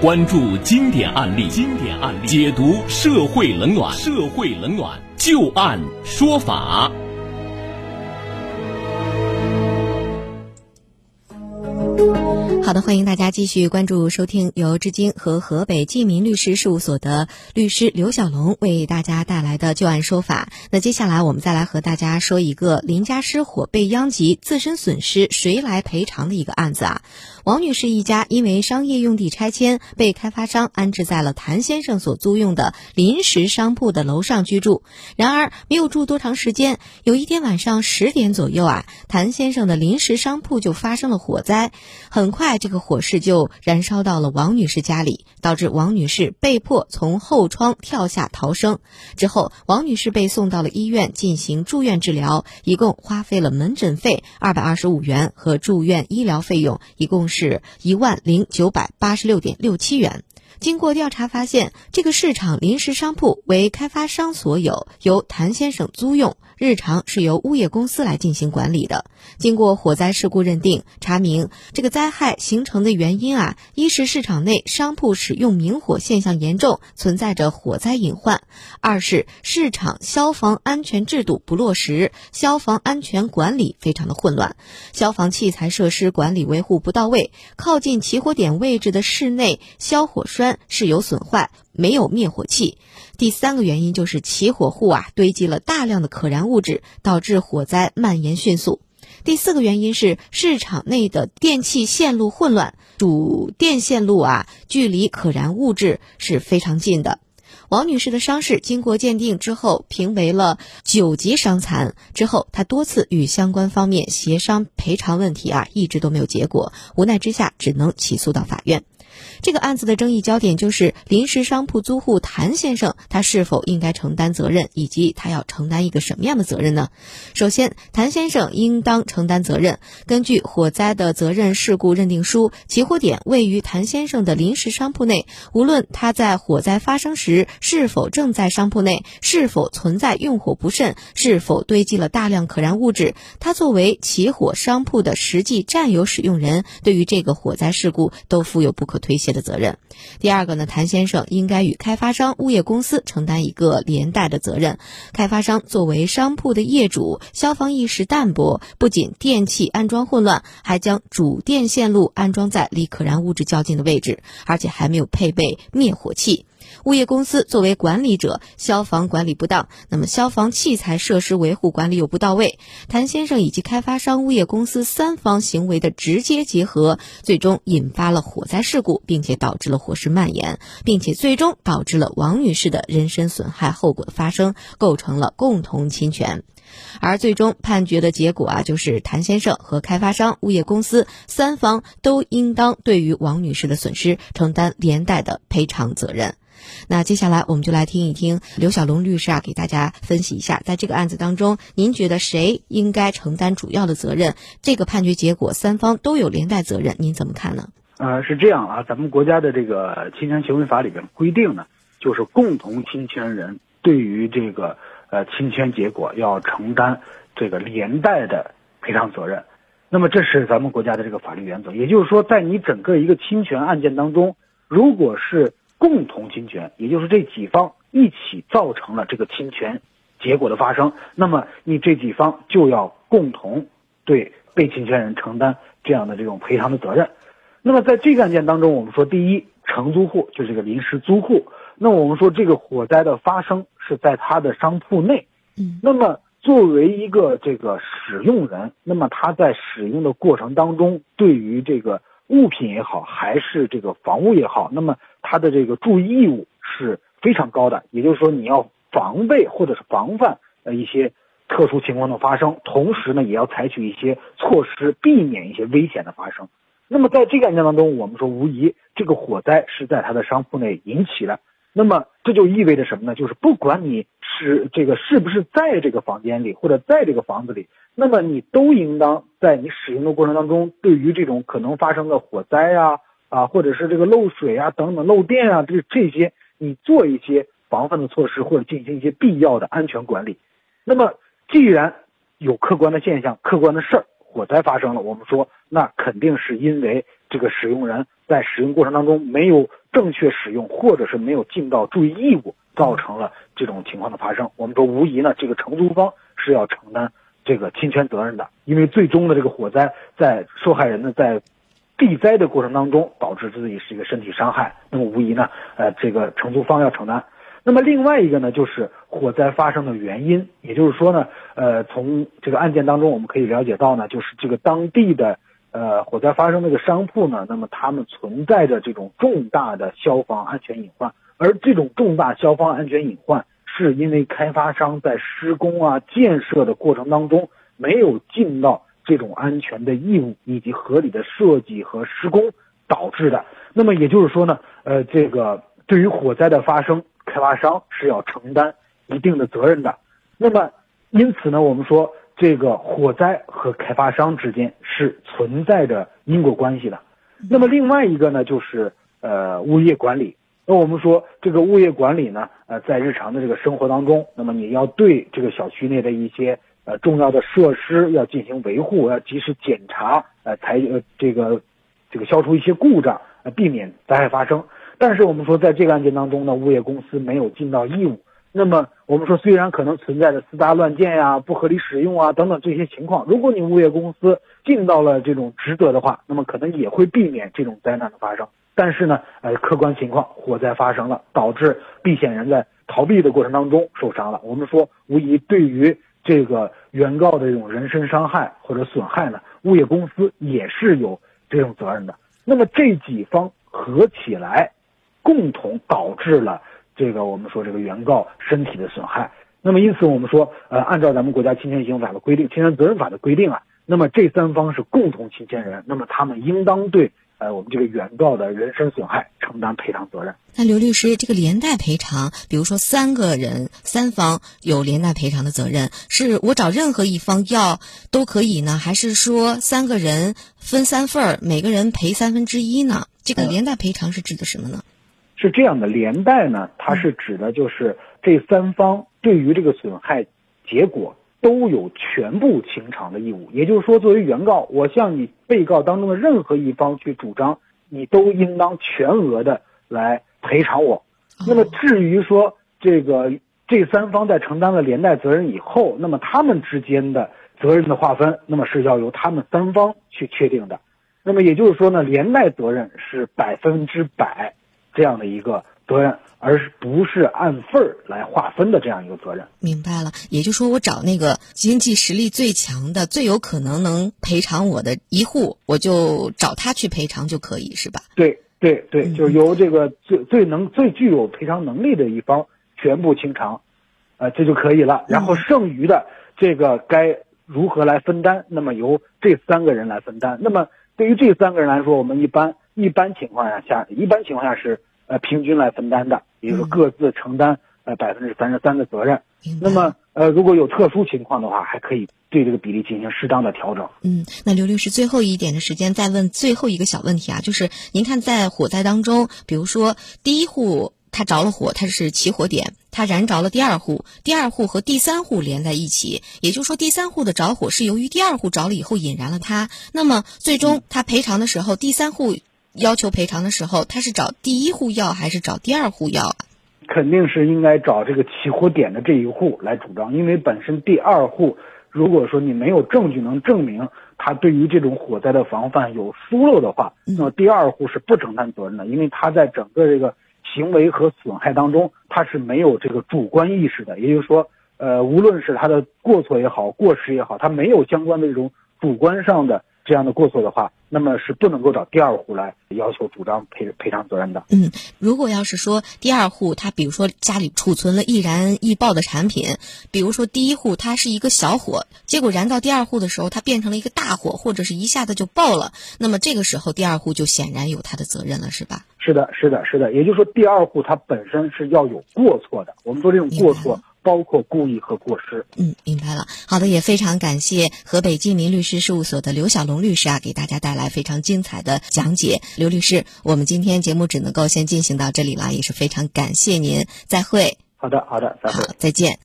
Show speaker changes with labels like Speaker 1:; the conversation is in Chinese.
Speaker 1: 关注经典案例，经典案例解读社会冷暖，社会冷暖就案说法。
Speaker 2: 好的，欢迎大家继续关注收听由至今和河北济民律师事务所的律师刘小龙为大家带来的旧案说法。那接下来我们再来和大家说一个邻家失火被殃及，自身损失谁来赔偿的一个案子啊。王女士一家因为商业用地拆迁，被开发商安置在了谭先生所租用的临时商铺的楼上居住。然而没有住多长时间，有一天晚上十点左右啊，谭先生的临时商铺就发生了火灾，很快。这个火势就燃烧到了王女士家里，导致王女士被迫从后窗跳下逃生。之后，王女士被送到了医院进行住院治疗，一共花费了门诊费二百二十五元和住院医疗费用一共是一万零九百八十六点六七元。经过调查发现，这个市场临时商铺为开发商所有，由谭先生租用，日常是由物业公司来进行管理的。经过火灾事故认定，查明这个灾害形成的原因啊，一是市场内商铺使用明火现象严重，存在着火灾隐患；二是市场消防安全制度不落实，消防安全管理非常的混乱，消防器材设施管理维护不到位，靠近起火点位置的室内消火栓。是有损坏，没有灭火器。第三个原因就是起火户啊堆积了大量的可燃物质，导致火灾蔓延迅速。第四个原因是市场内的电气线路混乱，主电线路啊距离可燃物质是非常近的。王女士的伤势经过鉴定之后评为了九级伤残。之后，她多次与相关方面协商赔偿问题啊，一直都没有结果。无奈之下，只能起诉到法院。这个案子的争议焦点就是临时商铺租户谭先生，他是否应该承担责任，以及他要承担一个什么样的责任呢？首先，谭先生应当承担责任。根据火灾的责任事故认定书，起火点位于谭先生的临时商铺内，无论他在火灾发生时是否正在商铺内，是否存在用火不慎，是否堆积了大量可燃物质，他作为起火商铺的实际占有使用人，对于这个火灾事故都负有不可推。卸的责任。第二个呢，谭先生应该与开发商物业公司承担一个连带的责任。开发商作为商铺的业主，消防意识淡薄，不仅电器安装混乱，还将主电线路安装在离可燃物质较近的位置，而且还没有配备灭火器。物业公司作为管理者，消防管理不当，那么消防器材设施维护管理又不到位，谭先生以及开发商、物业公司三方行为的直接结合，最终引发了火灾事故，并且导致了火势蔓延，并且最终导致了王女士的人身损害后果的发生，构成了共同侵权。而最终判决的结果啊，就是谭先生和开发商、物业公司三方都应当对于王女士的损失承担连带的赔偿责任。那接下来我们就来听一听刘小龙律师啊，给大家分析一下，在这个案子当中，您觉得谁应该承担主要的责任？这个判决结果三方都有连带责任，您怎么看呢？
Speaker 3: 呃，是这样啊，咱们国家的这个侵权行为法里边规定呢，就是共同侵权人对于这个呃侵权结果要承担这个连带的赔偿责任。那么这是咱们国家的这个法律原则，也就是说，在你整个一个侵权案件当中，如果是共同侵权，也就是这几方一起造成了这个侵权结果的发生，那么你这几方就要共同对被侵权人承担这样的这种赔偿的责任。那么在这个案件当中，我们说第一，承租户就是这个临时租户，那我们说这个火灾的发生是在他的商铺内，
Speaker 2: 嗯，
Speaker 3: 那么作为一个这个使用人，那么他在使用的过程当中，对于这个物品也好，还是这个房屋也好，那么他的这个注意义务是非常高的，也就是说，你要防备或者是防范呃一些特殊情况的发生，同时呢，也要采取一些措施，避免一些危险的发生。那么在这个案件当中，我们说无疑这个火灾是在他的商铺内引起的。那么这就意味着什么呢？就是不管你是这个是不是在这个房间里或者在这个房子里，那么你都应当在你使用的过程当中，对于这种可能发生的火灾啊。啊，或者是这个漏水啊，等等漏电啊，这这些你做一些防范的措施，或者进行一些必要的安全管理。那么，既然有客观的现象、客观的事儿，火灾发生了，我们说那肯定是因为这个使用人在使用过程当中没有正确使用，或者是没有尽到注意义务，造成了这种情况的发生。我们说，无疑呢，这个承租方是要承担这个侵权责任的，因为最终的这个火灾在受害人呢在避灾的过程当中导致自己是一个身体伤害，那么无疑呢，呃，这个承租方要承担。那么另外一个呢，就是火灾发生的原因，也就是说呢，呃，从这个案件当中我们可以了解到呢，就是这个当地的呃火灾发生那个商铺呢，那么他们存在着这种重大的消防安全隐患，而这种重大消防安全隐患是因为开发商在施工啊建设的过程当中没有尽到这种安全的义务以及合理的设计和施工导致的。那么也就是说呢，呃，这个对于火灾的发生。开发商是要承担一定的责任的，那么因此呢，我们说这个火灾和开发商之间是存在着因果关系的。那么另外一个呢，就是呃物业管理。那我们说这个物业管理呢，呃，在日常的这个生活当中，那么你要对这个小区内的一些呃重要的设施要进行维护，要及时检查，呃，才呃这个这个消除一些故障，呃，避免灾害发生。但是我们说，在这个案件当中呢，物业公司没有尽到义务。那么我们说，虽然可能存在着私搭乱建呀、不合理使用啊等等这些情况，如果你物业公司尽到了这种职责的话，那么可能也会避免这种灾难的发生。但是呢，呃，客观情况，火灾发生了，导致避险人在逃避的过程当中受伤了。我们说，无疑对于这个原告的这种人身伤害或者损害呢，物业公司也是有这种责任的。那么这几方合起来。共同导致了这个我们说这个原告身体的损害。那么因此我们说，呃，按照咱们国家侵权行为法的规定，侵权责任法的规定啊，那么这三方是共同侵权人，那么他们应当对呃我们这个原告的人身损害承担赔偿责任。
Speaker 2: 那刘律师，这个连带赔偿，比如说三个人三方有连带赔偿的责任，是我找任何一方要都可以呢，还是说三个人分三份儿，每个人赔三分之一呢？这个连带赔偿是指的什么呢？
Speaker 3: 是这样的，连带呢，它是指的就是这三方对于这个损害结果都有全部清偿的义务。也就是说，作为原告，我向你被告当中的任何一方去主张，你都应当全额的来赔偿我。那么至于说这个这三方在承担了连带责任以后，那么他们之间的责任的划分，那么是要由他们三方去确定的。那么也就是说呢，连带责任是百分之百。这样的一个责任，而不是按份儿来划分的这样一个责任。
Speaker 2: 明白了，也就是说，我找那个经济实力最强的、最有可能能赔偿我的一户，我就找他去赔偿就可以，是吧？
Speaker 3: 对对对，就是由这个最最能、最具有赔偿能力的一方全部清偿，呃，这就可以了。然后剩余的这个该如何来分担？那么由这三个人来分担。那么对于这三个人来说，我们一般。一般情况下下，一般情况下是呃平均来分担的，也就是各自承担呃百分之三十三的责任。那么呃如果有特殊情况的话，还可以对这个比例进行适当的调整。
Speaker 2: 嗯，那刘律师最后一点的时间再问最后一个小问题啊，就是您看在火灾当中，比如说第一户它着了火，它是起火点，它燃着了第二户，第二户和第三户连在一起，也就是说第三户的着火是由于第二户着了以后引燃了它，那么最终它赔偿的时候，第三户。要求赔偿的时候，他是找第一户要还是找第二户要啊？
Speaker 3: 肯定是应该找这个起火点的这一户来主张，因为本身第二户，如果说你没有证据能证明他对于这种火灾的防范有疏漏的话，那么第二户是不承担责任的，因为他在整个这个行为和损害当中，他是没有这个主观意识的，也就是说，呃，无论是他的过错也好，过失也好，他没有相关的这种主观上的。这样的过错的话，那么是不能够找第二户来要求主张赔赔偿责任的。
Speaker 2: 嗯，如果要是说第二户他比如说家里储存了易燃易爆的产品，比如说第一户它是一个小火，结果燃到第二户的时候它变成了一个大火，或者是一下子就爆了，那么这个时候第二户就显然有他的责任了，是吧？
Speaker 3: 是的，是的，是的。也就是说，第二户他本身是要有过错的。我们说这种过错。包括故意和过失。
Speaker 2: 嗯，明白了。好的，也非常感谢河北金民律师事务所的刘小龙律师啊，给大家带来非常精彩的讲解。刘律师，我们今天节目只能够先进行到这里了，也是非常感谢您。再会。
Speaker 3: 好的，好的，再会。
Speaker 2: 再见。